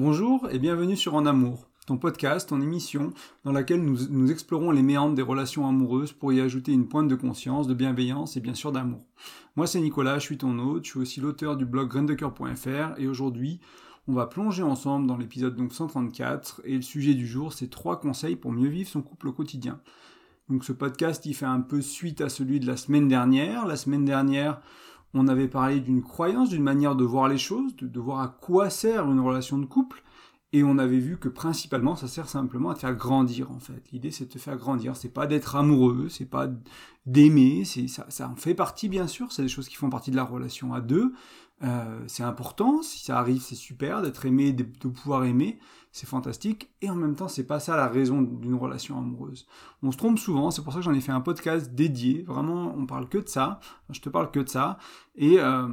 Bonjour et bienvenue sur En Amour, ton podcast, ton émission dans laquelle nous, explorons les méandres des relations amoureuses pour y ajouter une pointe de conscience, de bienveillance et bien sûr d'amour. Moi c'est Nicolas, je suis ton hôte, je suis aussi l'auteur du blog graindecoeur.fr et aujourd'hui on va plonger ensemble dans l'épisode donc 134 et le sujet du jour c'est trois conseils pour mieux vivre son couple au quotidien. Donc ce podcast il fait un peu suite à celui de la semaine dernière. La semaine dernière on avait parlé d'une croyance, d'une manière de voir les choses, de, voir à quoi sert une relation de couple, et on avait vu que principalement ça sert simplement à te faire grandir en fait. L'idée c'est de te faire grandir, c'est pas d'être amoureux, c'est pas d'aimer, ça en fait partie bien sûr, c'est des choses qui font partie de la relation à deux, euh, c'est important, si ça arrive c'est super d'être aimé, de, pouvoir aimer, c'est fantastique, et en même temps c'est pas ça la raison d'une relation amoureuse. On se trompe souvent, c'est pour ça que j'en ai fait un podcast dédié, vraiment on parle que de ça, je te parle que de ça, et, euh,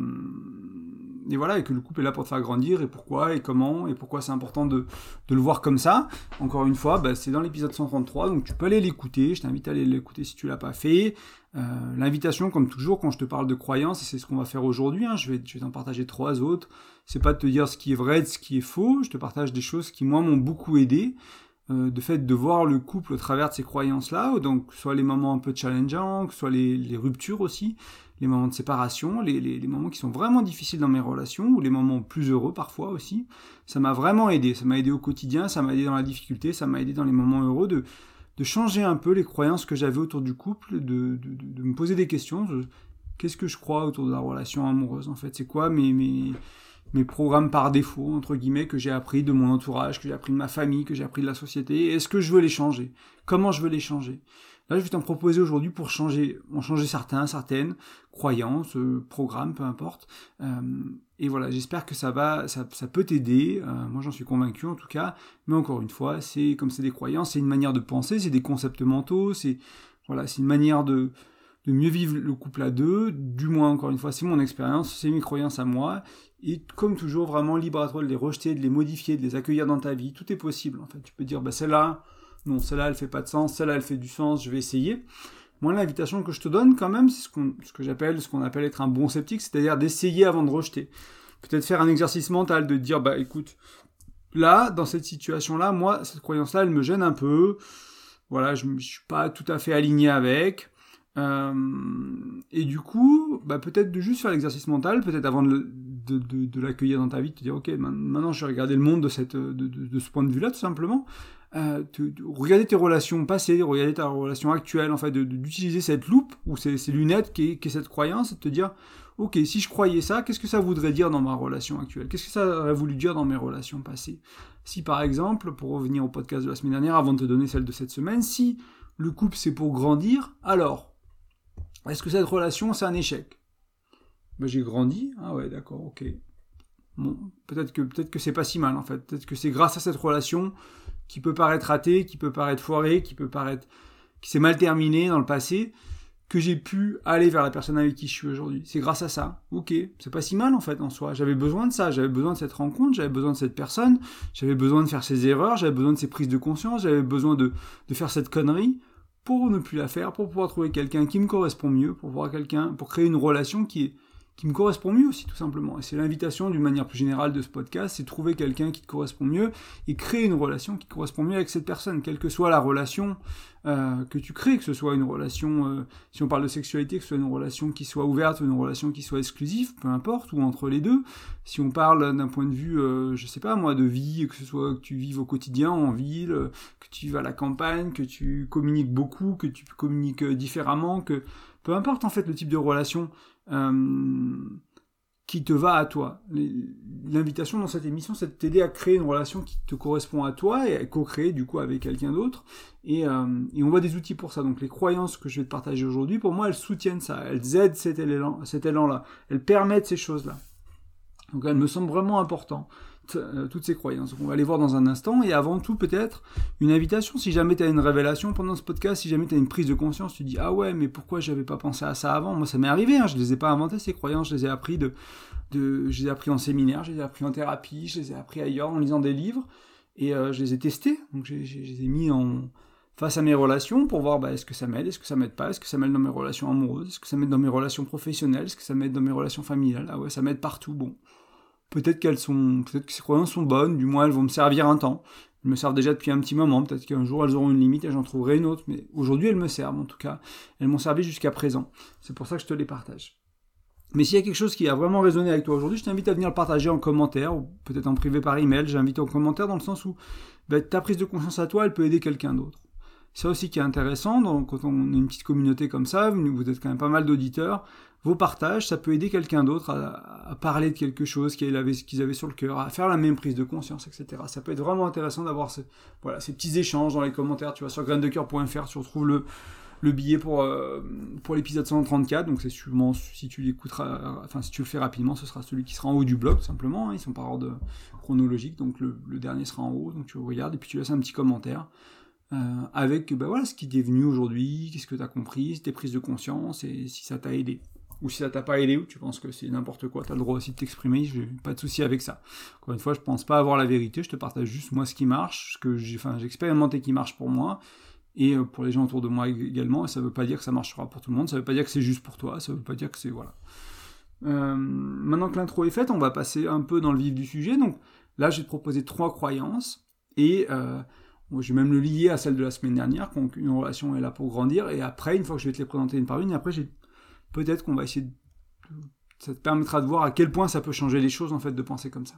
et voilà, et que le couple est là pour te faire grandir, et pourquoi, et comment, et pourquoi c'est important de, de, le voir comme ça. Encore une fois, bah, c'est dans l'épisode 133, donc tu peux aller l'écouter, je t'invite à aller l'écouter si tu l'as pas fait, euh, l'invitation, comme toujours, quand je te parle de croyances, et c'est ce qu'on va faire aujourd'hui, hein, je vais, je vais t'en partager trois autres, c'est pas de te dire ce qui est vrai, de ce qui est faux, je te partage des choses qui, moi, m'ont beaucoup aidé, euh, de fait de voir le couple au travers de ces croyances-là, donc soit les moments un peu challengeants, soit les, les ruptures aussi, les moments de séparation, les, les, moments qui sont vraiment difficiles dans mes relations, ou les moments plus heureux parfois aussi, ça m'a vraiment aidé, ça m'a aidé au quotidien, ça m'a aidé dans la difficulté, ça m'a aidé dans les moments heureux de de changer un peu les croyances que j'avais autour du couple, de, de, me poser des questions. Qu'est-ce que je crois autour de la relation amoureuse en fait? C'est quoi mes, mes programmes par défaut, entre guillemets, que j'ai appris de mon entourage, que j'ai appris de ma famille, que j'ai appris de la société Est-ce que je veux les changer? Comment je veux les changer? Là, je vais t'en proposer aujourd'hui pour changer, en changer certains, certaines croyances, euh, programmes, peu importe. Euh, et voilà, j'espère que ça va, ça, ça peut t'aider. Euh, moi, j'en suis convaincu en tout cas. Mais encore une fois, c'est comme c'est des croyances, c'est une manière de penser, c'est des concepts mentaux, c'est voilà, c'est une manière de de mieux vivre le couple à deux. Du moins, encore une fois, c'est mon expérience, c'est mes croyances à moi. Et comme toujours, vraiment libre à toi de les rejeter, de les modifier, de les accueillir dans ta vie. Tout est possible. En fait, tu peux dire, bah celle-là, non, celle-là, elle fait pas de sens, celle-là, elle fait du sens, je vais essayer. Moi, l'invitation que je te donne, quand même, c'est ce, ce que j'appelle, ce qu'on appelle être un bon sceptique, c'est-à-dire d'essayer avant de rejeter. Peut-être faire un exercice mental de dire, bah, écoute, là, dans cette situation-là, moi, cette croyance-là, elle me gêne un peu. Voilà, je, je suis pas tout à fait aligné avec. Euh, et du coup, bah, peut-être de juste faire l'exercice mental, peut-être avant de, l'accueillir dans ta vie, de te dire, ok, maintenant je vais regarder le monde de, ce point de vue-là, tout simplement. Euh, regarder tes relations passées, regarder ta relation actuelle, en fait, d'utiliser cette loupe ou ces, lunettes qui est, est, cette croyance, et de te dire, ok, si je croyais ça, qu'est-ce que ça voudrait dire dans ma relation actuelle? Qu'est-ce que ça aurait voulu dire dans mes relations passées? Si par exemple, pour revenir au podcast de la semaine dernière, avant de te donner celle de cette semaine, si le couple c'est pour grandir, alors, est-ce que cette relation c'est un échec? Ben, J'ai grandi, ah ouais, d'accord, ok. Bon, peut-être que peut-être que c'est pas si mal en fait. Peut-être que c'est grâce à cette relation qui peut paraître ratée, qui peut paraître foirée, qui peut paraître qui s'est mal terminée dans le passé, que j'ai pu aller vers la personne avec qui je suis aujourd'hui. C'est grâce à ça. Ok, c'est pas si mal en fait en soi. J'avais besoin de ça, j'avais besoin de cette rencontre, j'avais besoin de cette personne, j'avais besoin de faire ces erreurs, j'avais besoin de ces prises de conscience, j'avais besoin de, de faire cette connerie pour ne plus la faire, pour pouvoir trouver quelqu'un qui me correspond mieux, pour voir quelqu'un, pour créer une relation qui est qui me correspond mieux aussi, tout simplement. Et c'est l'invitation d'une manière plus générale de ce podcast, c'est trouver quelqu'un qui te correspond mieux et créer une relation qui correspond mieux avec cette personne, quelle que soit la relation euh, que tu crées, que ce soit une relation, euh, si on parle de sexualité, que ce soit une relation qui soit ouverte ou une relation qui soit exclusive, peu importe, ou entre les deux. Si on parle d'un point de vue, euh, je sais pas moi, de vie, que ce soit que tu vives au quotidien, en ville, que tu vives à la campagne, que tu communiques beaucoup, que tu communiques différemment, que peu importe en fait le type de relation, euh, qui te va à toi. L'invitation dans cette émission, c'est de t'aider à créer une relation qui te correspond à toi et à co-créer du coup avec quelqu'un d'autre. Et, euh, on voit des outils pour ça. Donc les croyances que je vais te partager aujourd'hui, pour moi, elles soutiennent ça. Elles aident cet élan-là. Élan elles permettent ces choses-là. Donc elles me semblent vraiment importantes. Euh, toutes ces croyances. On va aller voir dans un instant. Et avant tout, peut-être, une invitation. Si jamais tu as une révélation pendant ce podcast, si jamais tu as une prise de conscience, tu dis Ah ouais, mais pourquoi j'avais pas pensé à ça avant? Moi, ça m'est arrivé. Hein, je les ai pas inventées, ces croyances. Je les ai appris de, de, je les ai appris en séminaire, je les ai appris en thérapie, je les ai appris ailleurs en lisant des livres. Et euh, je les ai testés. Donc je, les ai mis en face à mes relations pour voir bah, est-ce que ça m'aide, est-ce que ça m'aide pas, est-ce que ça m'aide dans mes relations amoureuses, est-ce que ça m'aide dans mes relations professionnelles, est-ce que ça m'aide dans mes relations familiales? Ah ouais, ça m'aide partout. Bon peut-être qu'elles sont, peut-être que ces croyances sont bonnes, du moins elles vont me servir un temps. Elles me servent déjà depuis un petit moment, peut-être qu'un jour elles auront une limite et j'en trouverai une autre, mais aujourd'hui elles me servent en tout cas. Elles m'ont servi jusqu'à présent. C'est pour ça que je te les partage. Mais s'il y a quelque chose qui a vraiment résonné avec toi aujourd'hui, je t'invite à venir le partager en commentaire, ou peut-être en privé par email. J'invite en commentaire dans le sens où ben, ta prise de conscience à toi, elle peut aider quelqu'un d'autre. C'est aussi qui est intéressant, donc, quand on est une petite communauté comme ça, vous êtes quand même pas mal d'auditeurs, vos partages, ça peut aider quelqu'un d'autre à, parler de quelque chose qu'ils avaient, sur le cœur, à faire la même prise de conscience, etc. Ça peut être vraiment intéressant d'avoir voilà, ces petits échanges dans les commentaires. Tu vois, sur graindecoeur.fr, tu retrouves le, le billet pour, euh, l'épisode 134. Donc c'est sûrement, si tu l'écouteras, enfin si tu le fais rapidement, ce sera celui qui sera en haut du blog, simplement. Hein. ils sont par ordre chronologique, donc le, dernier sera en haut. Donc tu regardes et puis tu laisses un petit commentaire. Euh, avec bah voilà, ce qui t'est venu aujourd'hui, qu'est-ce que tu as compris, tes prises de conscience et si ça t'a aidé. Ou si ça t'a pas aidé ou tu penses que c'est n'importe quoi, tu as le droit aussi de t'exprimer, j'ai pas de souci avec ça. Encore une fois, je pense pas avoir la vérité, je te partage juste moi ce qui marche, que j'ai enfin, expérimenté qui marche pour moi et euh, pour les gens autour de moi également. Et ça veut pas dire que ça marchera pour tout le monde, ça veut pas dire que c'est juste pour toi, ça veut pas dire que c'est voilà. Euh, maintenant que l'intro est faite, on va passer un peu dans le vif du sujet. Donc là, j'ai proposé trois croyances et je vais même le lier à celle de la semaine dernière, donc une relation est là pour grandir, et après, une fois que je vais te les présenter une par une, et après, peut-être qu'on va essayer de... Ça te permettra de voir à quel point ça peut changer les choses, en fait, de penser comme ça.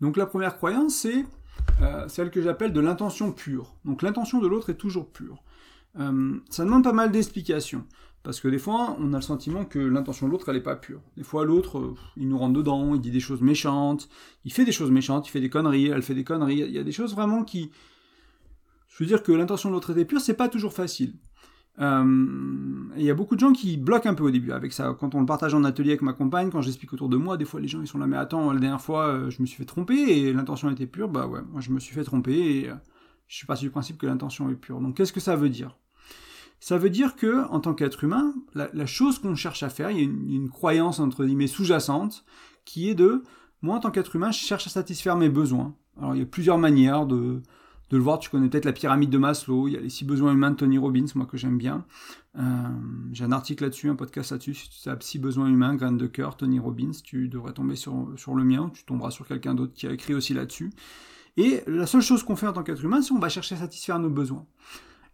Donc la première croyance, c'est euh, celle que j'appelle de l'intention pure. Donc l'intention de l'autre est toujours pure. Euh, ça demande pas mal d'explications. Parce que des fois, on a le sentiment que l'intention de l'autre, elle n'est pas pure. Des fois, l'autre, euh, il nous rentre dedans, il dit des choses méchantes, il fait des choses méchantes, il fait des conneries, elle fait des conneries. Il y a des choses vraiment qui... Je veux dire que l'intention de l'autre était pure, c'est pas toujours facile. Euh, il y a beaucoup de gens qui bloquent un peu au début avec ça. Quand on le partage en atelier avec ma compagne, quand j'explique autour de moi, des fois les gens ils sont là, mais attends, la dernière fois euh, je me suis fait tromper et l'intention était pure, bah ouais, moi je me suis fait tromper et je suis parti du principe que l'intention est pure. Donc qu'est-ce que ça veut dire? Ça veut dire que, en tant qu'être humain, la, chose qu'on cherche à faire, il y a une, croyance entre guillemets sous-jacente, qui est de, moi en tant qu'être humain, je cherche à satisfaire mes besoins. Alors il y a plusieurs manières de, le voir. Tu connais peut-être la pyramide de Maslow. Il y a les six besoins humains de Tony Robbins, moi que j'aime bien. Euh, j'ai un article là-dessus, un podcast là-dessus. Si tu tapes six besoins humains, graines de cœur, Tony Robbins, tu devrais tomber sur, sur le mien. Tu tomberas sur quelqu'un d'autre qui a écrit aussi là-dessus. Et la seule chose qu'on fait en tant qu'être humain, c'est qu'on va chercher à satisfaire nos besoins.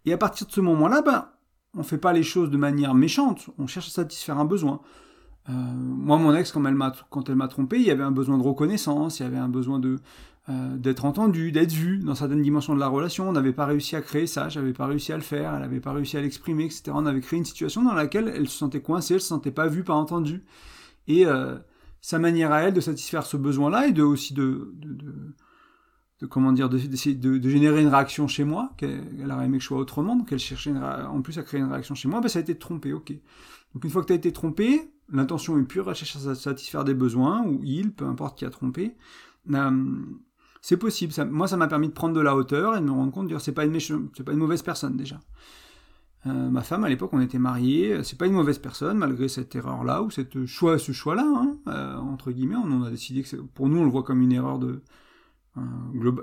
Et à partir de ce moment-là, ben, on fait pas les choses de manière méchante, on cherche à satisfaire un besoin. Euh, moi, mon ex, quand elle m'a, trompé, il y avait un besoin de reconnaissance, il y avait un besoin euh, d'être entendu, d'être vu dans certaines dimensions de la relation. On n'avait pas réussi à créer ça, j'avais pas réussi à le faire, elle n'avait pas réussi à l'exprimer, etc. On avait créé une situation dans laquelle elle se sentait coincée, elle se sentait pas vue, pas entendue. Et euh, sa manière à elle de satisfaire ce besoin-là et de aussi de, de comment dire, de, de, générer une réaction chez moi, qu'elle aurait aimé que je sois autrement, donc elle cherchait en plus à créer une réaction chez moi, ben ça a été trompé, ok. Donc une fois que tu as été trompé, l'intention est pure, elle cherche à satisfaire des besoins, ou il, peu importe qui a trompé, c'est possible. Moi, ça m'a permis de prendre de la hauteur et de me rendre compte de dire c'est pas une mauvaise personne déjà. Ma femme, à l'époque, on était mariés, c'est pas une mauvaise personne, malgré cette erreur-là, ou cette choix, ce choix-là, hein, euh, entre guillemets, on a décidé que pour nous, on le voit comme une erreur de,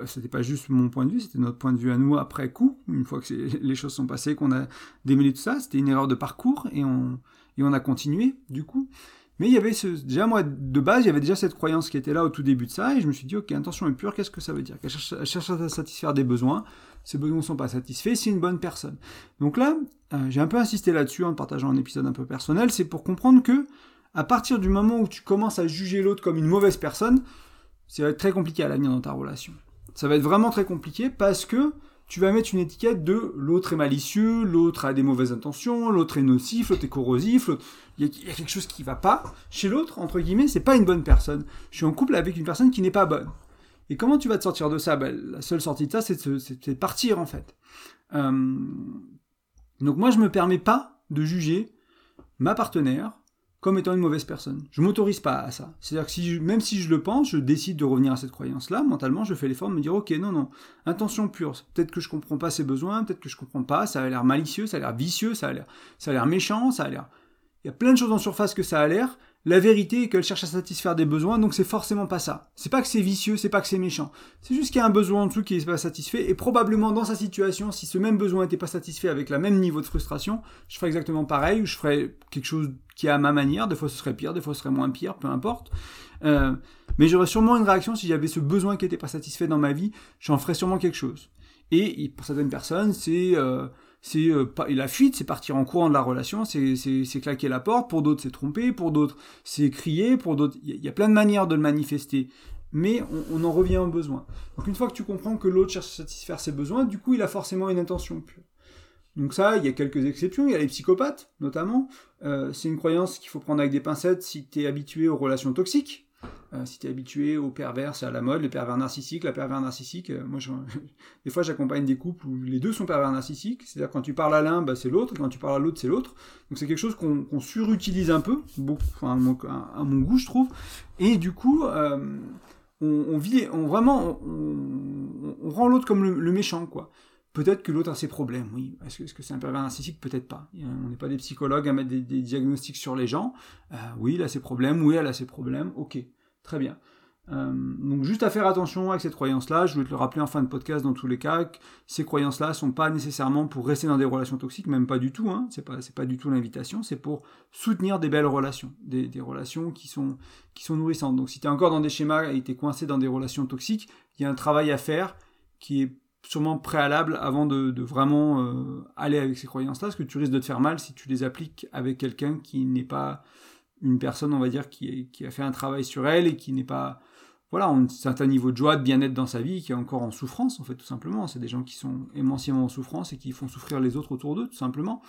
c'était pas juste mon point de vue, c'était notre point de vue à nous après coup, une fois que les choses sont passées, qu'on a démêlé tout ça, c'était une erreur de parcours et on, et on a continué du coup. Mais il y avait ce, déjà moi de base, il y avait déjà cette croyance qui était là au tout début de ça et je me suis dit ok, intention est pure, qu'est-ce que ça veut dire? Qu'elle cherche, à satisfaire des besoins, ces besoins ne sont pas satisfaits, c'est une bonne personne. Donc là, euh, j'ai un peu insisté là-dessus en partageant un épisode un peu personnel, c'est pour comprendre que à partir du moment où tu commences à juger l'autre comme une mauvaise personne, ça va être très compliqué à l'avenir dans ta relation. Ça va être vraiment très compliqué parce que tu vas mettre une étiquette de l'autre est malicieux, l'autre a des mauvaises intentions, l'autre est nocif, l'autre est corrosif, il y, a quelque chose qui va pas. Chez l'autre, entre guillemets, c'est pas une bonne personne. Je suis en couple avec une personne qui n'est pas bonne. Et comment tu vas te sortir de ça? Ben, La seule sortie de ça, c'est de, partir en fait. Euh, donc moi, je me permets pas de juger ma partenaire comme étant une mauvaise personne. Je m'autorise pas à ça. C'est-à-dire que même si je le pense, je décide de revenir à cette croyance-là, mentalement, je fais l'effort de me dire, ok, non, non, intention pure. Peut-être que je comprends pas ses besoins, peut-être que je comprends pas, ça a l'air malicieux, ça a l'air vicieux, ça a l'air, ça a l'air méchant, ça a l'air... Il y a plein de choses en surface que ça a l'air, la vérité est qu'elle cherche à satisfaire des besoins, donc c'est forcément pas ça. C'est pas que c'est vicieux, c'est pas que c'est méchant. C'est juste qu'il y a un besoin en dessous qui n'est pas satisfait, et probablement dans sa situation, si ce même besoin n'était pas satisfait avec le même niveau de frustration, je ferais exactement pareil, ou je ferais quelque chose qui est à ma manière, des fois ce serait pire, des fois ce serait moins pire, peu importe. Euh, mais j'aurais sûrement une réaction si j'avais ce besoin qui n'était pas satisfait dans ma vie, j'en ferais sûrement quelque chose. Et pour certaines personnes, c'est euh, c'est euh, la fuite, c'est partir en courant de la relation, c'est claquer la porte, pour d'autres c'est tromper, pour d'autres c'est crier, pour d'autres il y, a plein de manières de le manifester, mais on, en revient au besoin. Donc une fois que tu comprends que l'autre cherche à satisfaire ses besoins, du coup il a forcément une intention pure. Donc ça, il y a quelques exceptions, il y a les psychopathes notamment, euh, c'est une croyance qu'il faut prendre avec des pincettes si tu es habitué aux relations toxiques, euh, si tu es habitué aux pervers, c'est à la mode, les pervers narcissiques, la pervers narcissique. Euh, moi, des fois, j'accompagne des couples où les deux sont pervers narcissiques. C'est-à-dire, quand tu parles à l'un, bah, c'est l'autre, quand tu parles à l'autre, c'est l'autre. Donc, c'est quelque chose qu'on surutilise un peu, beaucoup, à, mon goût, je trouve. Et du coup, euh, on, vit, on vraiment, on, rend l'autre comme le, méchant, quoi. Peut-être que l'autre a ses problèmes, oui. Est-ce que c'est un pervers narcissique? Peut-être pas. On n'est pas des psychologues à mettre des, diagnostics sur les gens. oui, il a ses problèmes, oui, elle a ses problèmes, ok. Très bien. Euh, donc juste à faire attention avec cette croyance-là, je voulais te le rappeler en fin de podcast dans tous les cas, que ces croyances-là sont pas nécessairement pour rester dans des relations toxiques, même pas du tout, hein, c'est pas, pas du tout l'invitation, c'est pour soutenir des belles relations, des, relations qui sont, qui sont nourrissantes. Donc si tu es encore dans des schémas et tu es coincé dans des relations toxiques, il y a un travail à faire qui est sûrement préalable avant de, vraiment euh, aller avec ces croyances-là, parce que tu risques de te faire mal si tu les appliques avec quelqu'un qui n'est pas une personne, on va dire, qui, a fait un travail sur elle et qui n'est pas, voilà, un certain niveau de joie, de bien-être dans sa vie, qui est encore en souffrance, en fait, tout simplement. C'est des gens qui sont immensément en souffrance et qui font souffrir les autres autour d'eux, tout simplement.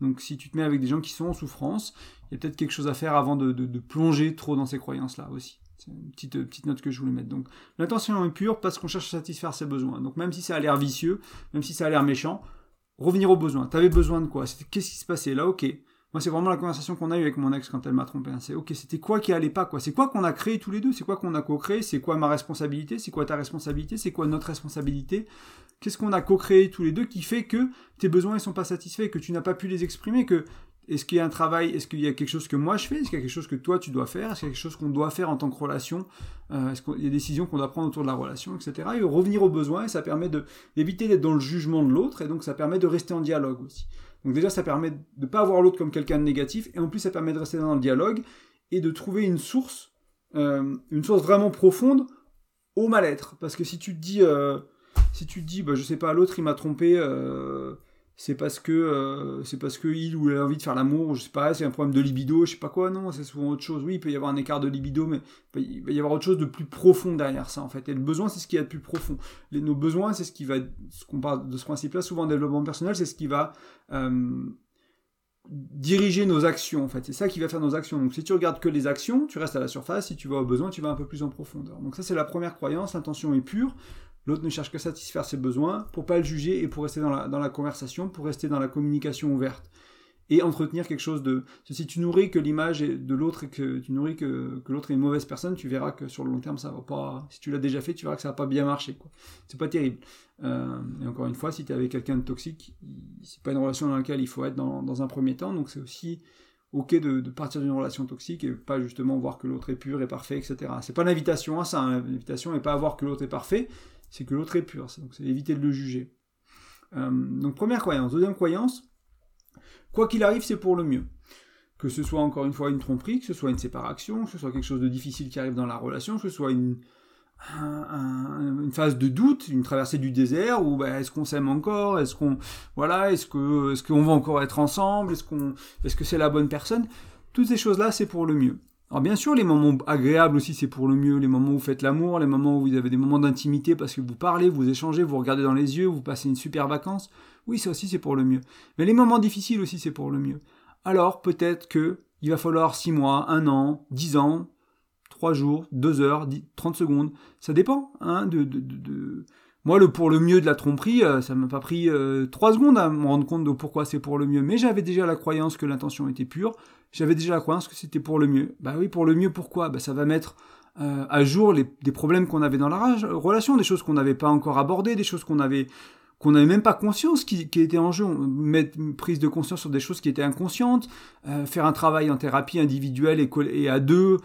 Donc, si tu te mets avec des gens qui sont en souffrance, il y a peut-être quelque chose à faire avant de, de, plonger trop dans ces croyances-là aussi. C'est une petite, petite note que je voulais mettre. Donc, l'intention est pure parce qu'on cherche à satisfaire ses besoins. Donc, même si ça a l'air vicieux, même si ça a l'air méchant, revenir aux besoins. T'avais besoin de quoi? Qu'est-ce qui se passait là? Ok. Moi, c'est vraiment la conversation qu'on a eue avec mon ex quand elle m'a trompé. Hein. C'est ok, c'était quoi qui allait pas quoi? C'est quoi qu'on a créé tous les deux? C'est quoi qu'on a co-créé? C'est quoi ma responsabilité? C'est quoi ta responsabilité? C'est quoi notre responsabilité? Qu'est-ce qu'on a co-créé tous les deux qui fait que tes besoins ne sont pas satisfaits, que tu n'as pas pu les exprimer, que est-ce qu'il y a un travail, est-ce qu'il y a quelque chose que moi je fais, est-ce qu'il y a quelque chose que toi tu dois faire, est-ce qu'il y a quelque chose qu'on doit faire en tant que relation, euh, est-ce qu'il y a des décisions qu'on doit prendre autour de la relation, etc. Et revenir aux besoins, et ça permet d'éviter d'être dans le jugement de l'autre, et donc ça permet de rester en dialogue aussi. Donc déjà, ça permet de ne pas voir l'autre comme quelqu'un de négatif, et en plus, ça permet de rester dans le dialogue et de trouver une source, euh, une source vraiment profonde au mal-être. Parce que si tu te dis, euh, si tu dis, bah, je sais pas, l'autre il m'a trompé, euh, c'est parce que euh, c'est parce que il ou elle a envie de faire l'amour, je sais pas, c'est un problème de libido, je sais pas quoi, non, c'est souvent autre chose. Oui, il peut y avoir un écart de libido, mais il va y avoir autre chose de plus profond derrière ça en fait. Et le besoin, c'est ce qui est de plus profond. Nos besoins, c'est ce qui va, ce qu'on parle de ce principe-là souvent en développement personnel, c'est ce qui va euh, diriger nos actions en fait. C'est ça qui va faire nos actions. Donc si tu regardes que les actions, tu restes à la surface. Si tu vas au besoin, tu vas un peu plus en profondeur. Donc ça c'est la première croyance. L'intention est pure. L'autre ne cherche qu'à satisfaire ses besoins pour pas le juger et pour rester dans la, dans la conversation, pour rester dans la communication ouverte et entretenir quelque chose de. Si tu nourris que l'image de l'autre et que tu nourris que, que l'autre est une mauvaise personne, tu verras que sur le long terme ça va pas. Si tu l'as déjà fait, tu verras que ça va pas bien marcher. Quoi. C'est pas terrible. Euh, et encore une fois, si tu es avec quelqu'un de toxique, c'est pas une relation dans laquelle il faut être dans, dans un premier temps. Donc c'est aussi ok de, partir d'une relation toxique et pas justement voir que l'autre est pur et parfait, etc. C'est pas l'invitation à ça. Hein. L'invitation n'est pas à voir que l'autre est parfait c'est que l'autre est pur. Donc c'est éviter de le juger. Euh, donc première croyance. Deuxième croyance, quoi qu'il arrive, c'est pour le mieux. Que ce soit encore une fois une tromperie, que ce soit une séparation, que ce soit quelque chose de difficile qui arrive dans la relation, que ce soit une, phase de doute, une traversée du désert, où bah, est-ce qu'on s'aime encore, est-ce qu'on voilà, est-ce va encore être ensemble, est-ce que c'est la bonne personne, toutes ces choses là c'est pour le mieux. Alors bien sûr, les moments agréables aussi, c'est pour le mieux. Les moments où vous faites l'amour, les moments où vous avez des moments d'intimité parce que vous parlez, vous échangez, vous regardez dans les yeux, vous passez une super vacance. Oui, ça aussi, c'est pour le mieux. Mais les moments difficiles aussi, c'est pour le mieux. Alors peut-être que il va falloir 6 mois, 1 an, 10 ans, 3 jours, 2 heures, 30 secondes. Ça dépend hein, de, Moi, le pour le mieux de la tromperie, euh, ça m'a pas pris 3 euh, secondes à me rendre compte de pourquoi c'est pour le mieux. Mais j'avais déjà la croyance que l'intention était pure j'avais déjà la croyance que c'était pour le mieux. Bah oui, pour le mieux, pourquoi? Bah ça va mettre euh, à jour des problèmes qu'on avait dans la relation, des choses qu'on n'avait pas encore abordées, des choses qu'on avait qu'on n'avait même pas conscience qui, était en jeu, mettre une prise de conscience sur des choses qui étaient inconscientes, faire un travail en thérapie individuelle et, à deux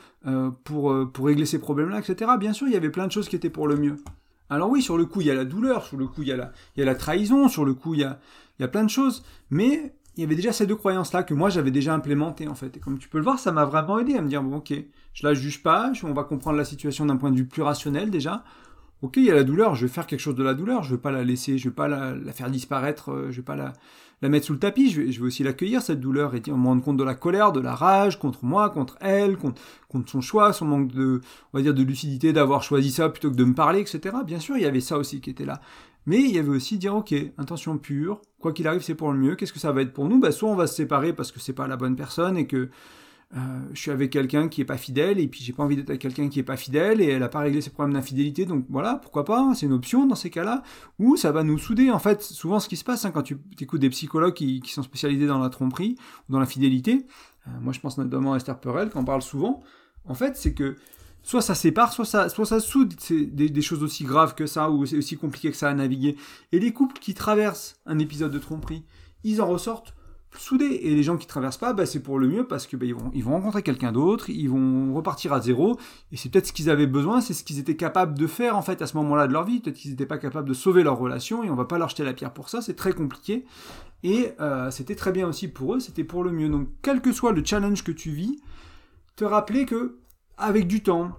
pour, pour régler ces problèmes-là, etc. Bien sûr, il y avait plein de choses qui étaient pour le mieux. Alors oui, sur le coup, il y a la douleur, sur le coup, il y a la, trahison, sur le coup, il y a, il y a plein de choses, mais il y avait déjà ces deux croyances-là que moi j'avais déjà implémentées en fait. Et comme tu peux le voir, ça m'a vraiment aidé à me dire bon ok, je la juge pas, on va comprendre la situation d'un point de vue plus rationnel déjà ok, il y a la douleur, je vais faire quelque chose de la douleur, je vais pas la laisser, je vais pas la, faire disparaître, euh, je vais pas la, la mettre sous le tapis, je vais, aussi l'accueillir, cette douleur, et me rendre compte de la colère, de la rage contre moi, contre elle, contre, contre son choix, son manque de, on va dire, de lucidité d'avoir choisi ça plutôt que de me parler, etc. Bien sûr, il y avait ça aussi qui était là. Mais il y avait aussi dire, ok, intention pure, quoi qu'il arrive, c'est pour le mieux, qu'est-ce que ça va être pour nous? Bah, Soit on va se séparer parce que c'est pas la bonne personne et que euh, je suis avec quelqu'un qui est pas fidèle et puis j'ai pas envie d'être avec quelqu'un qui est pas fidèle et elle a pas réglé ses problèmes d'infidélité donc voilà pourquoi pas hein, c'est une option dans ces cas-là ou ça va nous souder en fait souvent ce qui se passe hein, quand tu écoutes des psychologues qui, sont spécialisés dans la tromperie ou dans l'infidélité euh, moi je pense notamment à Esther Perel qui en parle souvent en fait c'est que soit ça sépare, soit ça, soit ça soude c'est des, des, choses aussi graves que ça, ou c'est aussi compliqué que ça à naviguer. Et les couples qui traversent un épisode de tromperie, ils en ressortent soudés. Et les gens qui traversent pas, bah, c'est pour le mieux parce que bah, ils, vont, rencontrer quelqu'un d'autre, ils vont repartir à zéro. Et c'est peut-être ce qu'ils avaient besoin, c'est ce qu'ils étaient capables de faire en fait à ce moment-là de leur vie. Peut-être qu'ils n'étaient pas capables de sauver leur relation et on va pas leur jeter la pierre pour ça. C'est très compliqué. Et euh, c'était très bien aussi pour eux, c'était pour le mieux. Donc quel que soit le challenge que tu vis, te rappeler que avec du temps,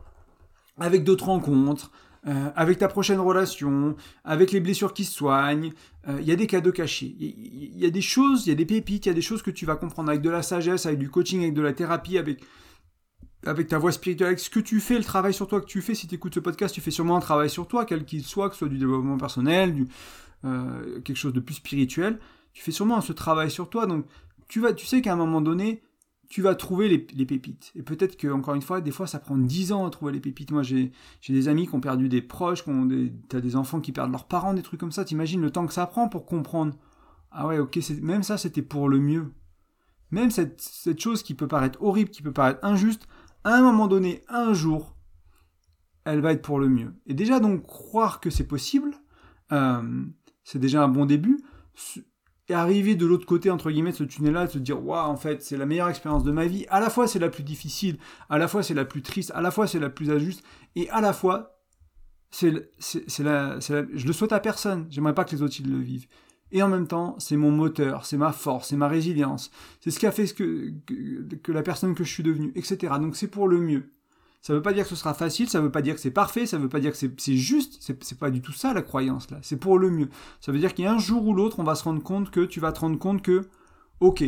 avec d'autres rencontres, euh, avec ta prochaine relation, avec les blessures qui se soignent, il euh, y a des cadeaux cachés. Il y, a des choses, il y a des pépites, il y a des choses que tu vas comprendre avec de la sagesse, avec du coaching, avec de la thérapie, avec, avec ta voix spirituelle, avec ce que tu fais, le travail sur toi que tu fais. Si tu écoutes ce podcast, tu fais sûrement un travail sur toi, quel qu'il soit, que ce soit du développement personnel, euh, quelque chose de plus spirituel. Tu fais sûrement ce travail sur toi. Donc, tu, vas, tu sais qu'à un moment donné, tu vas trouver les, pépites. Et peut-être que, encore une fois, des fois, ça prend 10 ans à trouver les pépites. Moi, j'ai des amis qui ont perdu des proches, qui ont des, enfants qui perdent leurs parents, des trucs comme ça. T'imagines le temps que ça prend pour comprendre. Ah ouais, ok, même ça, c'était pour le mieux. Même cette, cette chose qui peut paraître horrible, qui peut paraître injuste, à un moment donné, un jour, elle va être pour le mieux. Et déjà, donc, croire que c'est possible, euh, c'est déjà un bon début et arriver de l'autre côté, entre guillemets, de ce tunnel-là, et se dire, waouh, en fait, c'est la meilleure expérience de ma vie. À la fois, c'est la plus difficile, à la fois, c'est la plus triste, à la fois, c'est la plus injuste, et à la fois, c'est, c'est, la, je le souhaite à personne. J'aimerais pas que les autres ils le vivent. Et en même temps, c'est mon moteur, c'est ma force, c'est ma résilience. C'est ce qui a fait ce que, que, que la personne que je suis devenue, etc. Donc c'est pour le mieux. Ça ne veut pas dire que ce sera facile, ça ne veut pas dire que c'est parfait, ça ne veut pas dire que c'est juste, c'est pas du tout ça la croyance là, c'est pour le mieux. Ça veut dire qu'il jour ou l'autre, on va se rendre compte que tu vas te rendre compte que, ok,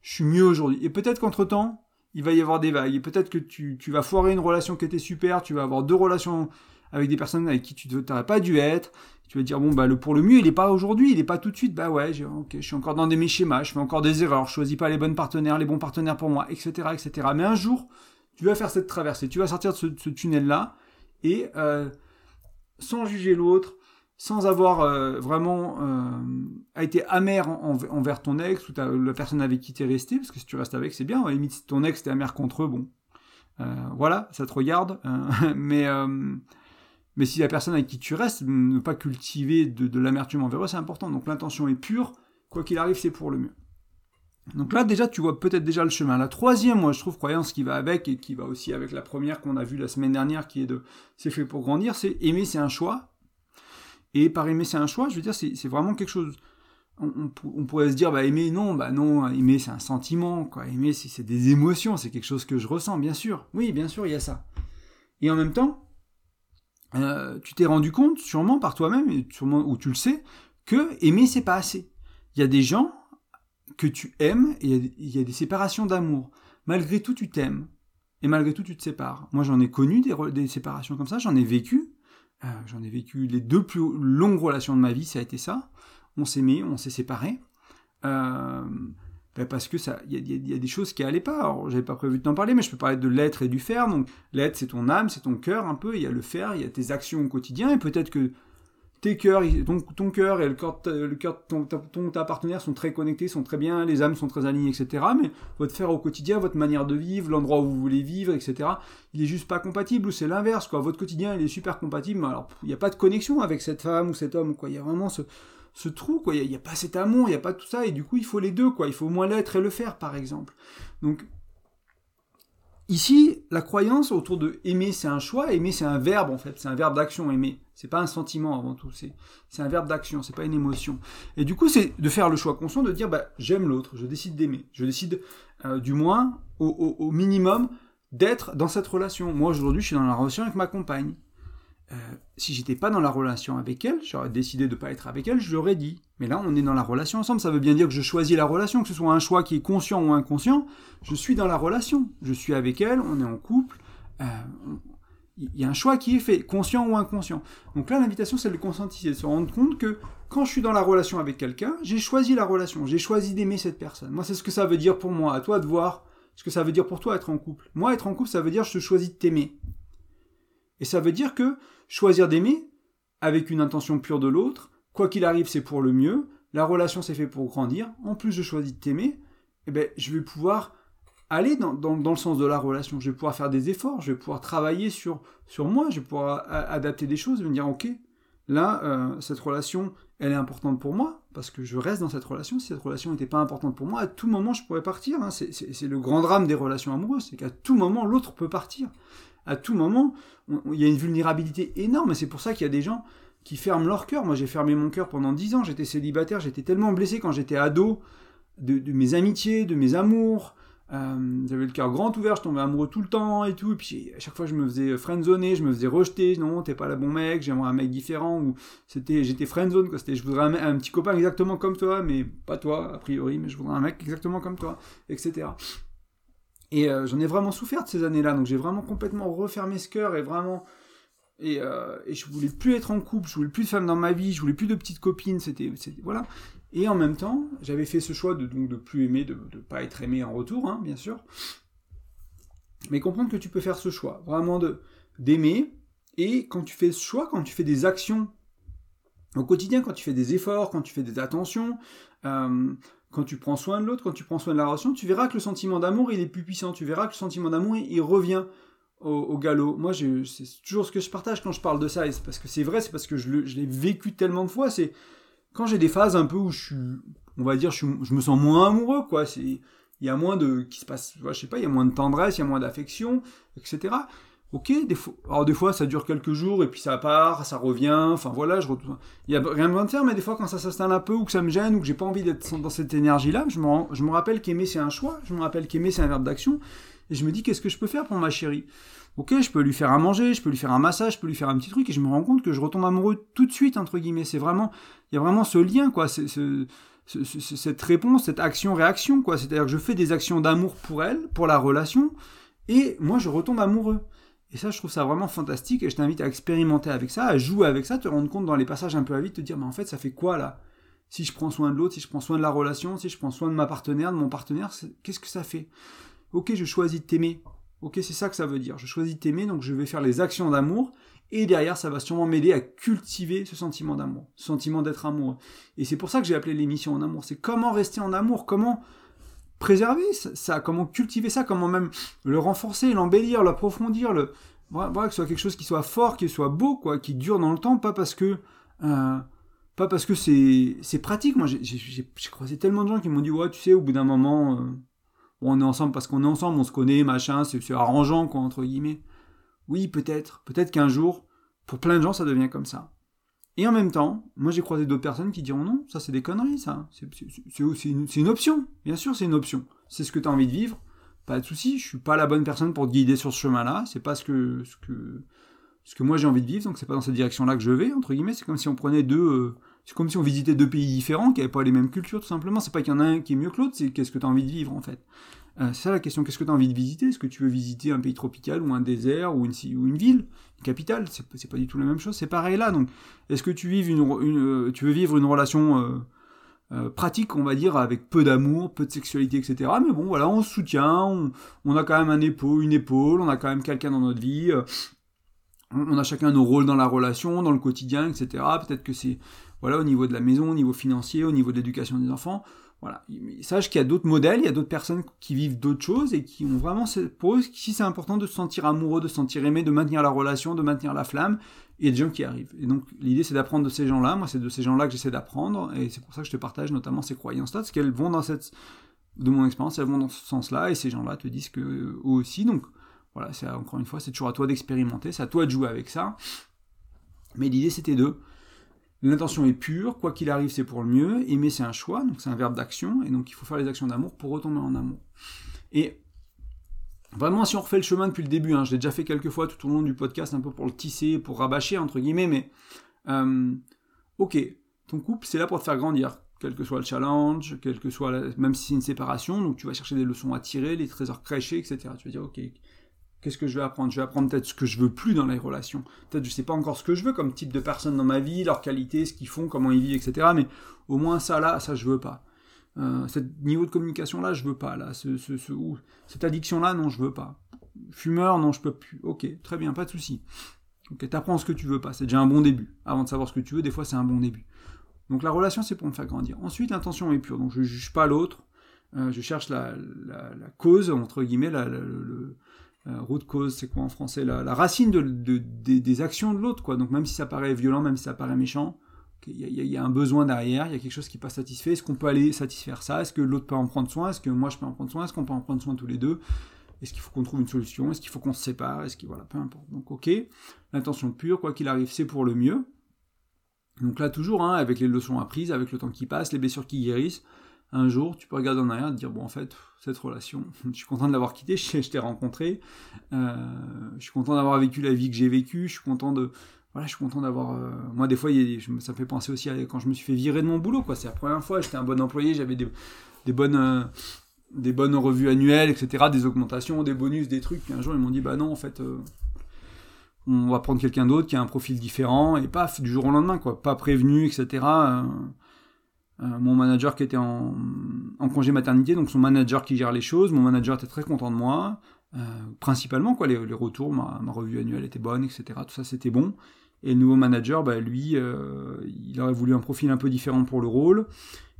je suis mieux aujourd'hui. Et peut-être qu'entre-temps, il va y avoir des vagues, et peut-être que tu, vas foirer une relation qui était super, tu vas avoir deux relations avec des personnes avec qui tu n'aurais pas dû être, tu vas dire, bon, bah, le pour le mieux, il n'est pas aujourd'hui, il n'est pas tout de suite, bah ouais, ok, je suis encore dans des mes schémas, je fais encore des erreurs, je choisis pas les bonnes partenaires, les bons partenaires pour moi, etc., etc. Mais un jour, tu vas faire cette traversée, tu vas sortir de ce, tunnel-là, et euh, sans juger l'autre, sans avoir euh, vraiment euh, été amer envers ton ex ou la personne avec qui tu es resté, parce que si tu restes avec, c'est bien, à limite, si ton ex t'es amer contre eux, bon, voilà, ça te regarde, mais, mais si la personne avec qui tu restes, ne pas cultiver de l'amertume envers eux, c'est important. Donc l'intention est pure, quoi qu'il arrive, c'est pour le mieux. Donc là, déjà, tu vois peut-être déjà le chemin. La troisième, moi, je trouve, croyance qui va avec et qui va aussi avec la première qu'on a vue la semaine dernière, qui est de c'est fait pour grandir, c'est aimer, c'est un choix. Et par aimer, c'est un choix, je veux dire, c'est vraiment quelque chose. On, pourrait se dire, bah, aimer, non, bah, non, aimer, c'est un sentiment, quoi. Aimer, c'est des émotions, c'est quelque chose que je ressens, bien sûr. Oui, bien sûr, il y a ça. Et en même temps, euh, tu t'es rendu compte, sûrement par toi-même, sûrement, ou tu le sais, que aimer, c'est pas assez. Il y a des gens, que tu aimes et il y, a des séparations d'amour. Malgré tout, tu t'aimes. Et malgré tout, tu te sépares. Moi, j'en ai connu des, séparations comme ça, j'en ai vécu. Euh, j'en ai vécu les deux plus longues relations de ma vie, ça a été ça. On s'aimait, on s'est séparés. Euh, ben parce que ça, il y, y, a des choses qui allaient pas. J'avais pas prévu de t'en parler, mais je peux parler de l'être et du faire. Donc, l'être, c'est ton âme, c'est ton cœur un peu. Il y a le faire, il y a tes actions au quotidien, et peut-être que tes cœurs, ton cœur et le cœur, le ton, ta partenaire sont très connectés, sont très bien, les âmes sont très alignées, etc. Mais votre faire au quotidien, votre manière de vivre, l'endroit où vous voulez vivre, etc. Il est juste pas compatible ou c'est l'inverse, quoi. Votre quotidien, il est super compatible, mais alors il n'y a pas de connexion avec cette femme ou cet homme, quoi. Il y a vraiment ce, ce trou, quoi. Il n'y a, pas cet amour, il n'y a pas tout ça, et du coup, il faut les deux, quoi. Il faut au moins l'être et le faire, par exemple. Donc, Ici, la croyance autour de aimer, c'est un choix. Aimer, c'est un verbe en fait. C'est un verbe d'action. Aimer, c'est pas un sentiment avant tout. C'est un verbe d'action. C'est pas une émotion. Et du coup, c'est de faire le choix conscient de dire, bah, j'aime l'autre. Je décide d'aimer. Je décide, euh, du moins, au minimum, d'être dans cette relation. Moi, aujourd'hui, je suis dans la relation avec ma compagne. Euh, si j'étais pas dans la relation avec elle, j'aurais décidé de pas être avec elle, je l'aurais dit. Mais là, on est dans la relation ensemble. Ça veut bien dire que je choisis la relation, que ce soit un choix qui est conscient ou inconscient. Je suis dans la relation. Je suis avec elle, on est en couple. Euh, il y a un choix qui est fait, conscient ou inconscient. Donc là, l'invitation, c'est de conscientiser, de se rendre compte que quand je suis dans la relation avec quelqu'un, j'ai choisi la relation, j'ai choisi d'aimer cette personne. Moi, c'est ce que ça veut dire pour moi. À toi de voir ce que ça veut dire pour toi être en couple. Moi, être en couple, ça veut dire je choisis de t'aimer. Et ça veut dire que choisir d'aimer, avec une intention pure de l'autre, quoi qu'il arrive, c'est pour le mieux, la relation s'est fait pour grandir, en plus je choisis de t'aimer, eh ben, je vais pouvoir aller dans, le sens de la relation, je vais pouvoir faire des efforts, je vais pouvoir travailler sur, moi, je vais pouvoir adapter des choses, me dire, ok, là, euh, cette relation, elle est importante pour moi, parce que je reste dans cette relation, si cette relation n'était pas importante pour moi, à tout moment, je pourrais partir, hein. c'est le grand drame des relations amoureuses, c'est qu'à tout moment, l'autre peut partir à tout moment, il y a une vulnérabilité énorme, et c'est pour ça qu'il y a des gens qui ferment leur cœur. Moi, j'ai fermé mon cœur pendant dix ans, j'étais célibataire, j'étais tellement blessé quand j'étais ado de, mes amitiés, de mes amours. Euh, j'avais le cœur grand ouvert, je tombais amoureux tout le temps et tout. Et puis à chaque fois, je me faisais friendzoner, je me faisais rejeter. Non, t'es pas le bon mec, j'aimerais un mec différent. Ou c'était, j'étais friendzone. C'était, je voudrais un, un, petit copain exactement comme toi, mais pas toi, a priori, mais je voudrais un mec exactement comme toi, etc. Et euh, j'en ai vraiment souffert de ces années-là, donc j'ai vraiment complètement refermé ce cœur et vraiment. Et, euh, et, je voulais plus être en couple, je voulais plus de femmes dans ma vie, je voulais plus de petites copines, c'était. Voilà. Et en même temps, j'avais fait ce choix de, de plus aimer, de ne pas être aimé en retour, hein, bien sûr. Mais comprendre que tu peux faire ce choix, vraiment d'aimer. Et quand tu fais ce choix, quand tu fais des actions au quotidien, quand tu fais des efforts, quand tu fais des attentions, euh, quand tu prends soin de l'autre, quand tu prends soin de la relation, tu verras que le sentiment d'amour, il est plus puissant. Tu verras que le sentiment d'amour, il, revient au, galop. Moi, c'est toujours ce que je partage quand je parle de ça. Et c'est parce que c'est vrai, c'est parce que je l'ai vécu tellement de fois. C'est quand j'ai des phases un peu où je suis, on va dire, je, me sens moins amoureux, quoi. Il y a moins de, qui se passe, je sais pas, il y a moins de tendresse, il y a moins d'affection, etc. Ok, des fois, alors des fois ça dure quelques jours et puis ça part, ça revient, enfin voilà, je il y a rien de faire, mais des fois quand ça s'installe un peu ou que ça me gêne ou que j'ai pas envie d'être dans cette énergie-là, je me rappelle qu'aimer c'est un choix, je me rappelle qu'aimer c'est un verbe d'action et je me dis qu'est-ce que je peux faire pour ma chérie? Ok, je peux lui faire à manger, je peux lui faire un massage, je peux lui faire un petit truc et je me rends compte que je retombe amoureux tout de suite entre guillemets. C'est vraiment, il y a vraiment ce lien quoi, cette réponse, cette action-réaction quoi. C'est-à-dire que je fais des actions d'amour pour elle, pour la relation et moi je retombe amoureux. Et ça, je trouve ça vraiment fantastique et je t'invite à expérimenter avec ça, à jouer avec ça, te rendre compte dans les passages un peu à vite, te dire, mais en fait, ça fait quoi là? Si je prends soin de l'autre, si je prends soin de la relation, si je prends soin de ma partenaire, de mon partenaire, qu'est-ce que ça fait? Ok, je choisis de t'aimer. Ok, c'est ça que ça veut dire. Je choisis de t'aimer, donc je vais faire les actions d'amour. Et derrière, ça va sûrement m'aider à cultiver ce sentiment d'amour, ce sentiment d'être amoureux. Et c'est pour ça que j'ai appelé l'émission en amour. C'est comment rester en amour, comment préserver ça, comment cultiver ça, comment même le renforcer, l'embellir, l'approfondir, le voilà, que ce soit quelque chose qui soit fort, qui soit beau, quoi, qui dure dans le temps, pas parce que euh, pas parce que c'est pratique. Moi, j'ai croisé tellement de gens qui m'ont dit ouais, tu sais, au bout d'un moment, euh, on est ensemble parce qu'on est ensemble, on se connaît, machin, c'est arrangeant, quoi, entre guillemets. Oui, peut-être, peut-être qu'un jour, pour plein de gens, ça devient comme ça. Et en même temps, moi j'ai croisé d'autres personnes qui diront non, ça c'est des conneries, ça. C'est une, une, option. Bien sûr, c'est une option. C'est ce que tu as envie de vivre. Pas de souci, je suis pas la bonne personne pour te guider sur ce chemin-là. C'est pas ce que, ce que, ce que moi j'ai envie de vivre, donc c'est pas dans cette direction-là que je vais, entre guillemets. C'est comme si on prenait deux. Euh, c'est comme si on visitait deux pays différents qui n'avaient pas les mêmes cultures, tout simplement. C'est pas qu'il y en a un qui est mieux que l'autre, c'est qu'est-ce que tu as envie de vivre, en fait. Euh, c'est ça la question, qu'est-ce que tu as envie de visiter? Est-ce que tu veux visiter un pays tropical ou un désert ou une, ville, une capitale? C'est pas du tout la même chose, c'est pareil là. Donc, est-ce que tu, vives une, euh, tu veux vivre une relation pratique, on va dire, avec peu d'amour, peu de sexualité, etc. Mais bon, voilà, on se soutient, on, a quand même un épaule, une épaule, on a quand même quelqu'un dans notre vie, on, a chacun nos rôles dans la relation, dans le quotidien, etc. Peut-être que c'est, voilà, au niveau de la maison, au niveau financier, au niveau de l'éducation des enfants, voilà. Sache qu'il y a d'autres modèles, il y a d'autres personnes qui vivent d'autres choses et qui ont vraiment, pour eux, si c'est important de se sentir amoureux, de se sentir aimé, de maintenir la relation, de maintenir la flamme, il y a des gens qui arrivent. Et donc, l'idée, c'est d'apprendre de ces gens-là. Moi, c'est de ces gens-là que j'essaie d'apprendre. Et c'est pour ça que je te partage notamment ces croyances-là, parce qu'elles vont dans cette, de mon expérience, elles vont dans ce sens-là. Et ces gens-là te disent que eux aussi. Donc, voilà, c'est encore une fois, c'est toujours à toi d'expérimenter, c'est à toi de jouer avec ça. Mais l'idée, c'était de L'intention est pure, quoi qu'il arrive, c'est pour le mieux. Aimer, c'est un choix, donc c'est un verbe d'action, et donc il faut faire les actions d'amour pour retomber en amour. Et vraiment, si on refait le chemin depuis le début, hein, je l'ai déjà fait quelques fois tout au long du podcast, un peu pour le tisser, pour rabâcher, entre guillemets, mais euh, ok, ton couple, c'est là pour te faire grandir, quel que soit le challenge, quel que soit, même si c'est une séparation, donc tu vas chercher des leçons à tirer, les trésors crachés, etc. Tu vas dire, ok, Qu'est-ce que je vais apprendre? Je vais apprendre peut-être ce que je veux plus dans les relations. Peut-être je sais pas encore ce que je veux comme type de personne dans ma vie, leur qualité, ce qu'ils font, comment ils vivent, etc. Mais au moins ça là, ça je veux pas. Euh, ce niveau de communication là, je veux pas. Là, ce, ce, ce cette addiction là, non, je veux pas. Fumeur, non, je peux plus. Ok, très bien, pas de souci. Ok, t'apprends ce que tu veux pas. C'est déjà un bon début. Avant de savoir ce que tu veux, des fois c'est un bon début. Donc la relation, c'est pour me faire grandir. Ensuite, l'intention est pure. Donc je juge pas l'autre. Euh, je cherche la, cause entre guillemets, la, root cause, c'est quoi en français? La, racine de, des, actions de l'autre, quoi. Donc même si ça paraît violent, même si ça paraît méchant, il y, a un besoin derrière, il y a quelque chose qui n'est pas satisfait. Est-ce qu'on peut aller satisfaire ça? Est-ce que l'autre peut en prendre soin? Est-ce que moi je peux en prendre soin? Est-ce qu'on peut en prendre soin tous les deux? Est-ce qu'il faut qu'on trouve une solution? Est-ce qu'il faut qu'on se sépare? Est-ce qu'il voilà, peu importe. Donc ok, l'intention pure, quoi qu'il arrive, c'est pour le mieux. Donc là toujours, hein, avec les leçons apprises, avec le temps qui passe, les blessures qui guérissent, un jour, tu peux regarder en arrière et te dire, bon, en fait, cette relation, je suis content de l'avoir quittée, je, t'ai rencontré, euh, je suis content d'avoir vécu la vie que j'ai vécue, je suis content de... Voilà, je suis content d'avoir... Euh, moi, des fois, ça me fait penser aussi à quand je me suis fait virer de mon boulot, quoi. C'est la première fois, j'étais un bon employé, j'avais des, bonnes... Euh, des bonnes revues annuelles, etc., des augmentations, des bonus, des trucs. Puis un jour, ils m'ont dit, bah non, en fait, on va prendre quelqu'un d'autre qui a un profil différent, et paf, du jour au lendemain, quoi. Pas prévenu, etc. Euh, mon manager qui était en, congé maternité, donc son manager qui gère les choses, mon manager était très content de moi, euh, principalement quoi, les, retours, ma, revue annuelle était bonne, etc. Tout ça c'était bon. Et le nouveau manager, bah, lui, euh, il aurait voulu un profil un peu différent pour le rôle,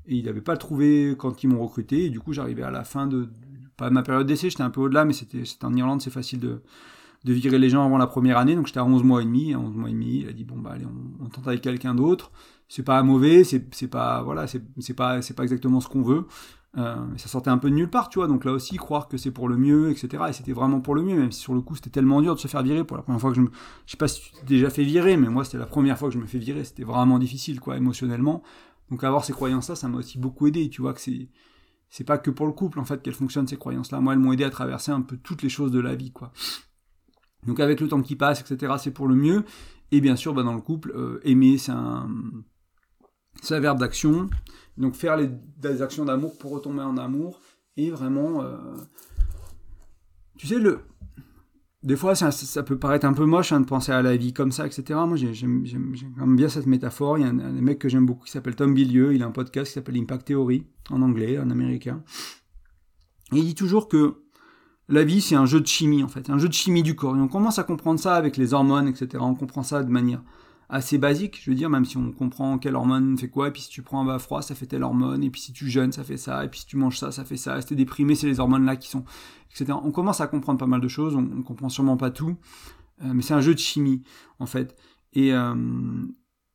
et il n'avait pas trouvé quand ils m'ont recruté, et du coup j'arrivais à la fin de, pas ma période d'essai, j'étais un peu au-delà, mais c'était en Irlande, c'est facile de, de virer les gens avant la première année, donc j'étais à 11 mois et demi, à 11 mois et demi, il a dit bon bah allez, on, on tente avec quelqu'un d'autre, c'est pas mauvais, c'est pas voilà, c'est pas c'est pas exactement ce qu'on veut. Euh, ça sortait un peu de nulle part, tu vois. Donc là aussi, croire que c'est pour le mieux, etc. Et c'était vraiment pour le mieux, même si sur le coup c'était tellement dur de se faire virer pour la première fois que je me, je sais pas si tu t'es déjà fait virer, mais moi c'était la première fois que je me fais virer, c'était vraiment difficile, quoi, émotionnellement. Donc avoir ces croyances-là, ça m'a aussi beaucoup aidé, tu vois que c'est c'est pas que pour le couple en fait qu'elles fonctionnent ces croyances-là. Moi, elles m'ont aidé à traverser un peu toutes les choses de la vie, quoi. Donc avec le temps qui passe, etc. C'est pour le mieux. Et bien sûr, bah, dans le couple, euh, aimer, c'est un c'est un verbe d'action. Donc faire les, des actions d'amour pour retomber en amour. Et vraiment... Euh, tu sais, le... Des fois, ça, peut paraître un peu moche hein, de penser à la vie comme ça, etc. Moi, j'aime bien cette métaphore. Il y a un, un mec que j'aime beaucoup qui s'appelle Tom Billieux. Il a un podcast qui s'appelle Impact Theory, en anglais, en américain. Et il dit toujours que la vie, c'est un jeu de chimie, en fait. Un jeu de chimie du corps. Et on commence à comprendre ça avec les hormones, etc. On comprend ça de manière assez basique, je veux dire, même si on comprend quelle hormone fait quoi, et puis si tu prends un bas froid, ça fait telle hormone, et puis si tu jeûnes, ça fait ça, et puis si tu manges ça, ça fait ça, et si t'es déprimé, c'est les hormones là qui sont, etc. On commence à comprendre pas mal de choses, on, on comprend sûrement pas tout, euh, mais c'est un jeu de chimie, en fait. Et, euh,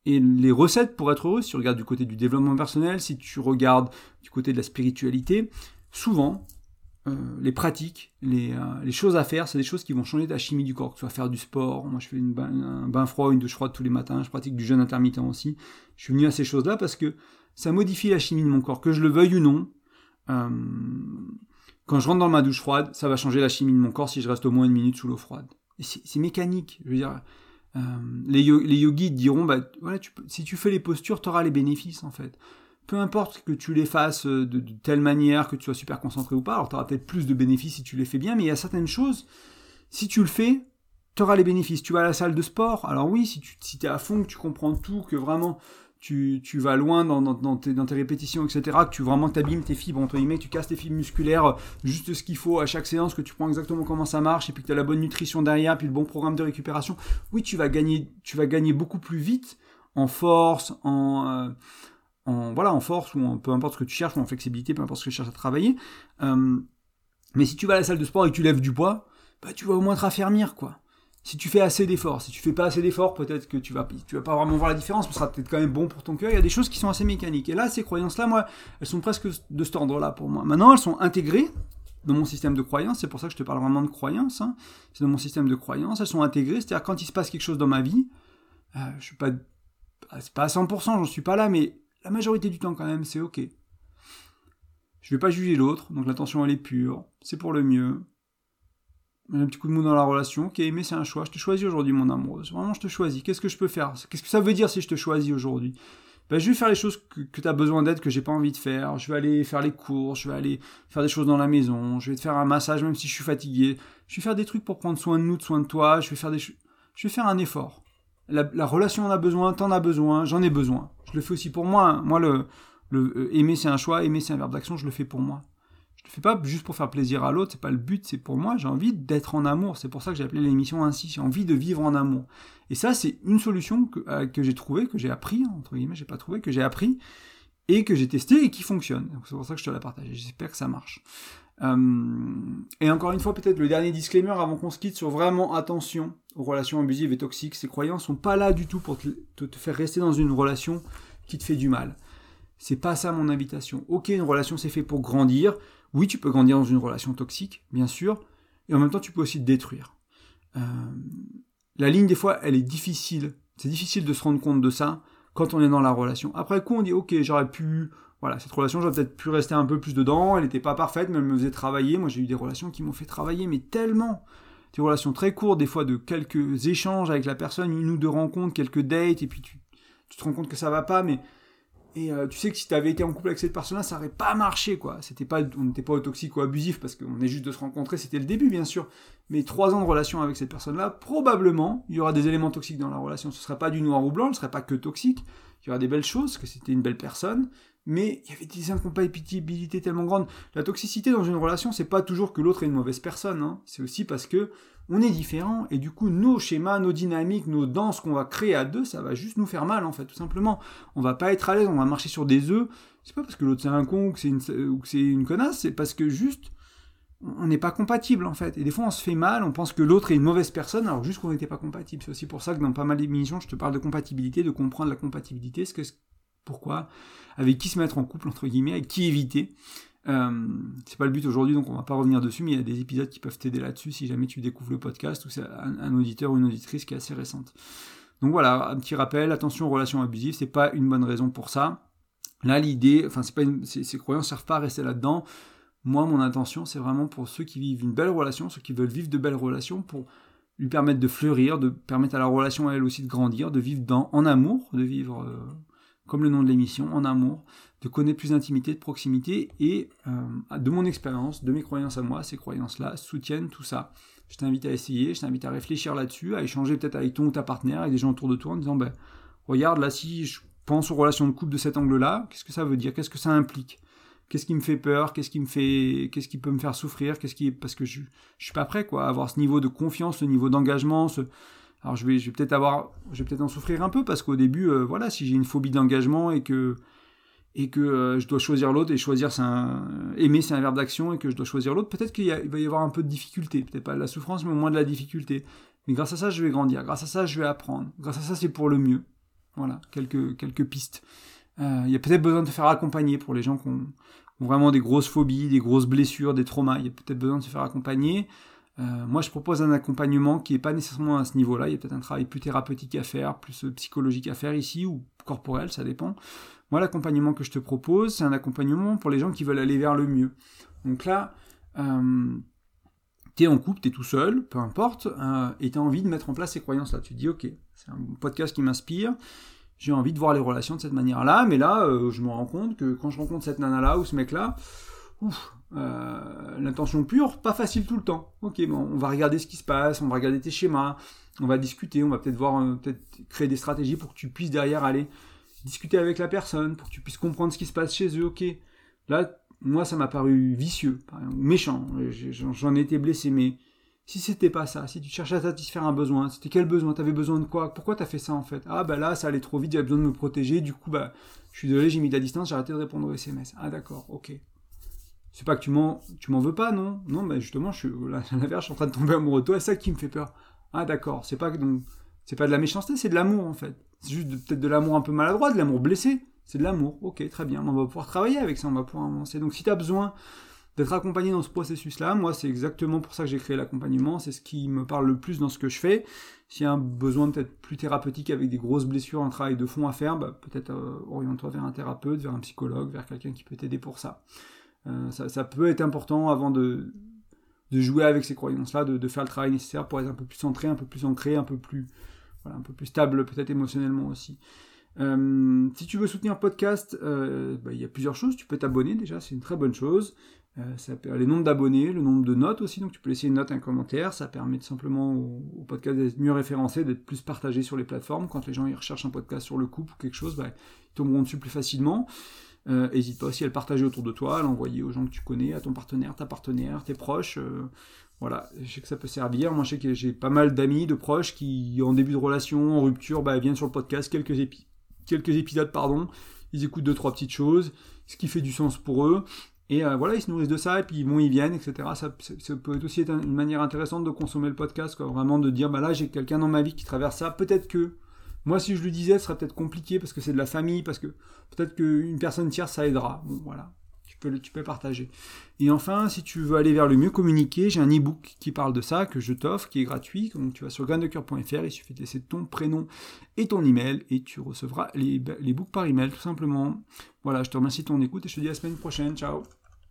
et les recettes pour être heureux, si tu regardes du côté du développement personnel, si tu regardes du côté de la spiritualité, souvent, euh, les pratiques, les, euh, les, choses à faire, c'est des choses qui vont changer ta chimie du corps. Que tu vas faire du sport, moi je fais un bain froid, une douche froide tous les matins, je pratique du jeûne intermittent aussi. Je suis venu à ces choses-là parce que ça modifie la chimie de mon corps, que je le veuille ou non. Euh, quand je rentre dans ma douche froide, ça va changer la chimie de mon corps si je reste au moins une minute sous l'eau froide. C'est mécanique, je veux dire. les, les, yogis diront, bah, voilà, tu si tu fais les postures, tu auras les bénéfices en fait peu importe que tu les fasses euh, de, telle manière, que tu sois super concentré ou pas, alors tu auras peut-être plus de bénéfices si tu les fais bien, mais il y a certaines choses, si tu le fais, tu auras les bénéfices. Tu vas à la salle de sport, alors oui, si tu si es à fond, que tu comprends tout, que vraiment tu, vas loin dans, dans, tes, dans, tes, répétitions, etc., que tu vraiment t'abîmes tes fibres, entre guillemets, tu casses tes fibres musculaires, juste ce qu'il faut à chaque séance, que tu prends exactement comment ça marche, et puis que tu as la bonne nutrition derrière, puis le bon programme de récupération, oui, tu vas gagner, tu vas gagner beaucoup plus vite en force, en... Euh, en, voilà, en force ou en peu importe ce que tu cherches, ou en flexibilité, peu importe ce que tu cherches à travailler. Euh, mais si tu vas à la salle de sport et que tu lèves du poids, bah, tu vas au moins te raffermir, quoi. Si tu fais assez d'efforts, si tu fais pas assez d'efforts, peut-être que tu vas, tu vas pas vraiment voir la différence, mais ce sera peut-être quand même bon pour ton cœur. Il y a des choses qui sont assez mécaniques. Et là, ces croyances-là, moi, elles sont presque de cet ordre-là pour moi. Maintenant, elles sont intégrées dans mon système de croyances. C'est pour ça que je te parle vraiment de croyances. Hein. C'est dans mon système de croyances. Elles sont intégrées. C'est-à-dire quand il se passe quelque chose dans ma vie, euh, je suis pas, c'est pas à 100%, j'en suis pas là, mais la majorité du temps quand même, c'est ok. Je vais pas juger l'autre, donc l'intention elle est pure, c'est pour le mieux. Un petit coup de mou dans la relation, ok, mais c'est un choix, je te choisis aujourd'hui mon amour, vraiment je te choisis, qu'est-ce que je peux faire? Qu'est-ce que ça veut dire si je te choisis aujourd'hui? Ben, je vais faire les choses que, tu as besoin d'aide, que j'ai pas envie de faire. Je vais aller faire les courses, je vais aller faire des choses dans la maison, je vais te faire un massage même si je suis fatigué. Je vais faire des trucs pour prendre soin de nous, de soin de toi. Je vais faire des, je vais faire un effort. La, relation en a besoin, t'en as besoin, j'en ai besoin. Je le fais aussi pour moi. Hein. Moi, le, le euh, aimer c'est un choix, aimer c'est un verbe d'action, je le fais pour moi. Je le fais pas juste pour faire plaisir à l'autre, c'est pas le but, c'est pour moi. J'ai envie d'être en amour. C'est pour ça que j'ai appelé l'émission ainsi. J'ai envie de vivre en amour. Et ça, c'est une solution que, euh, que j'ai trouvée, que j'ai appris, entre guillemets, j'ai pas trouvé, que j'ai appris, et que j'ai testé et qui fonctionne. C'est pour ça que je te la partage. J'espère que ça marche. Euh, et encore une fois, peut-être le dernier disclaimer avant qu'on se quitte sur vraiment attention aux relations abusives et toxiques. Ces croyances sont pas là du tout pour te, faire rester dans une relation qui te fait du mal. C'est pas ça mon invitation. Ok, une relation c'est fait pour grandir. Oui, tu peux grandir dans une relation toxique, bien sûr, et en même temps tu peux aussi te détruire. Euh, la ligne, des fois, elle est difficile. C'est difficile de se rendre compte de ça quand on est dans la relation. Après coup, on dit, ok, j'aurais pu, voilà, cette relation, j'aurais peut-être pu rester un peu plus dedans, elle n'était pas parfaite, mais elle me faisait travailler. Moi, j'ai eu des relations qui m'ont fait travailler, mais tellement. Des relations très courtes, des fois de quelques échanges avec la personne, une ou deux rencontres, quelques dates, et puis tu, tu te rends compte que ça va pas, mais et euh, tu sais que si tu avais été en couple avec cette personne-là, ça aurait pas marché, quoi. C'était pas, on n'était pas au toxique ou abusif parce qu'on est juste de se rencontrer, c'était le début, bien sûr. Mais trois ans de relation avec cette personne-là, probablement, il y aura des éléments toxiques dans la relation. Ce serait pas du noir ou blanc, ce serait pas que toxique. Il y aura des belles choses, que c'était une belle personne, mais il y avait des incompatibilités tellement grandes. La toxicité dans une relation, c'est pas toujours que l'autre est une mauvaise personne, hein. c'est aussi parce que on est différent et du coup nos schémas, nos dynamiques, nos danses qu'on va créer à deux, ça va juste nous faire mal en fait, tout simplement. On va pas être à l'aise, on va marcher sur des œufs. C'est pas parce que l'autre c'est un con ou que c'est une, c'est une connasse, c'est parce que juste on n'est pas compatible en fait. Et des fois on se fait mal, on pense que l'autre est une mauvaise personne alors juste qu'on n'était pas compatible. C'est aussi pour ça que dans pas mal d'émissions je te parle de compatibilité, de comprendre la compatibilité, ce que pourquoi, avec qui se mettre en couple entre guillemets, avec qui éviter. Euh, c'est pas le but aujourd'hui, donc on va pas revenir dessus, mais il y a des épisodes qui peuvent t'aider là-dessus si jamais tu découvres le podcast ou c'est un, auditeur ou une auditrice qui est assez récente. Donc voilà, un petit rappel, attention aux relations abusives, c'est pas une bonne raison pour ça. Là, l'idée, enfin, c'est pas ces, croyances servent pas à rester là-dedans. Moi, mon intention, c'est vraiment pour ceux qui vivent une belle relation, ceux qui veulent vivre de belles relations, pour lui permettre de fleurir, de permettre à la relation à elle aussi de grandir, de vivre dans, en amour, de vivre euh, comme le nom de l'émission, en amour, de connaître plus d'intimité, de proximité, et euh, de mon expérience, de mes croyances à moi, ces croyances-là soutiennent tout ça. Je t'invite à essayer, je t'invite à réfléchir là-dessus, à échanger peut-être avec ton ou ta partenaire, avec des gens autour de toi, en disant, ben, regarde, là, si je pense aux relations de couple de cet angle-là, qu'est-ce que ça veut dire? Qu'est-ce que ça implique? Qu'est-ce qui me fait peur? Qu'est-ce qui peut me faire souffrir? Qu'est-ce qui parce que je, je suis pas prêt quoi à avoir ce niveau de confiance, ce niveau d'engagement, ce, alors je vais, peut-être avoir, je vais peut-être en souffrir un peu parce qu'au début, euh, voilà, si j'ai une phobie d'engagement et que et que euh, je dois choisir l'autre et choisir, c'est un, aimer c'est un verbe d'action et que je dois choisir l'autre, peut-être qu'il va y avoir un peu de difficulté, peut-être pas de la souffrance, mais au moins de la difficulté. Mais grâce à ça, je vais grandir. Grâce à ça, je vais apprendre. Grâce à ça, c'est pour le mieux. Voilà, quelques quelques pistes. Euh, il y a peut-être besoin de te faire accompagner pour les gens qui ont, vraiment des grosses phobies, des grosses blessures, des traumas. Il y a peut-être besoin de se faire accompagner. Euh, moi, je propose un accompagnement qui n'est pas nécessairement à ce niveau-là. Il y a peut-être un travail plus thérapeutique à faire, plus euh, psychologique à faire ici, ou corporel, ça dépend. Moi, l'accompagnement que je te propose, c'est un accompagnement pour les gens qui veulent aller vers le mieux. Donc là, euh, tu es en couple, tu es tout seul, peu importe, euh, et tu as envie de mettre en place ces croyances-là. Tu te dis, ok, c'est un podcast qui m'inspire, j'ai envie de voir les relations de cette manière-là, mais là, je me rends compte que quand je rencontre cette nana-là ou ce mec-là, ouf, euh, l'intention pure, pas facile tout le temps. Ok, bon, on va regarder ce qui se passe, on va regarder tes schémas, on va discuter, on va peut-être voir, euh, peut-être créer des stratégies pour que tu puisses derrière aller discuter avec la personne, pour que tu puisses comprendre ce qui se passe chez eux. Ok, là, moi, ça m'a paru vicieux, méchant. J'en ai été blessé, mais Si c'était pas ça, si tu cherchais à satisfaire un besoin, c'était quel besoin? T'avais besoin de quoi? Pourquoi t'as fait ça en fait? Ah bah là, ça allait trop vite, j'avais besoin de me protéger, du coup, bah, je suis désolé, j'ai mis de la distance, j'ai arrêté de répondre aux SMS. Ah d'accord, ok. C'est pas que tu m'en, m'en veux pas, non? Non, mais justement, je suis, là, je suis en train de tomber amoureux de toi, c'est ça qui me fait peur. Ah d'accord, c'est pas donc, c'est pas de la méchanceté, c'est de l'amour en fait. C'est juste peut-être de l'amour un peu maladroit, de l'amour blessé. C'est de l'amour. Ok, très bien. On va pouvoir travailler avec ça, on va pouvoir avancer. Donc si tu as besoin d'être accompagné dans ce processus-là, moi c'est exactement pour ça que j'ai créé l'accompagnement. C'est ce qui me parle le plus dans ce que je fais. S'il y a un besoin peut-être plus thérapeutique avec des grosses blessures, un travail de fond à faire, bah, peut-être euh, oriente-toi vers un thérapeute, vers un psychologue, vers quelqu'un qui peut t'aider pour ça. Euh, ça. peut être important avant de, jouer avec ces croyances-là, de, faire le travail nécessaire pour être un peu plus centré, un peu plus ancré, un peu plus, voilà, un peu plus stable peut-être émotionnellement aussi. Euh, si tu veux soutenir le podcast, euh, bah, il y a plusieurs choses. Tu peux t'abonner déjà, c'est une très bonne chose. Les nombres d'abonnés, le nombre de notes aussi, donc tu peux laisser une note, un commentaire. Ça permet simplement au, podcast d'être mieux référencé, d'être plus partagé sur les plateformes. Quand les gens recherchent un podcast sur le couple ou quelque chose, bah, ils tomberont dessus plus facilement. N'hésite pas aussi à le partager autour de toi, à l'envoyer aux gens que tu connais, à ton partenaire, ta partenaire, tes proches. Voilà, je sais que ça peut servir. Moi, je sais que j'ai pas mal d'amis, de proches qui, en début de relation, en rupture, bah, viennent sur le podcast quelques épis quelques épisodes, pardon. Ils écoutent deux, trois petites choses, ce qui fait du sens pour eux. Et euh, voilà, ils se nourrissent de ça, et puis bon, ils viennent, etc. Ça, peut aussi être une manière intéressante de consommer le podcast. Vraiment de dire, bah là, j'ai quelqu'un dans ma vie qui traverse ça. Peut-être que, moi, si je le disais, ce serait peut-être compliqué parce que c'est de la famille, parce que peut-être qu'une personne tierce, ça aidera. Bon, voilà peux, tu peux partager. Et enfin, si tu veux aller vers le mieux communiquer, j'ai un e-book qui parle de ça, que je t'offre, qui est gratuit. Donc tu vas sur graindecoeur.fr, il suffit de laisser ton prénom et ton email, et tu recevras les, les books par email, tout simplement. Voilà, je te remercie de ton écoute et je te dis à la semaine prochaine. Ciao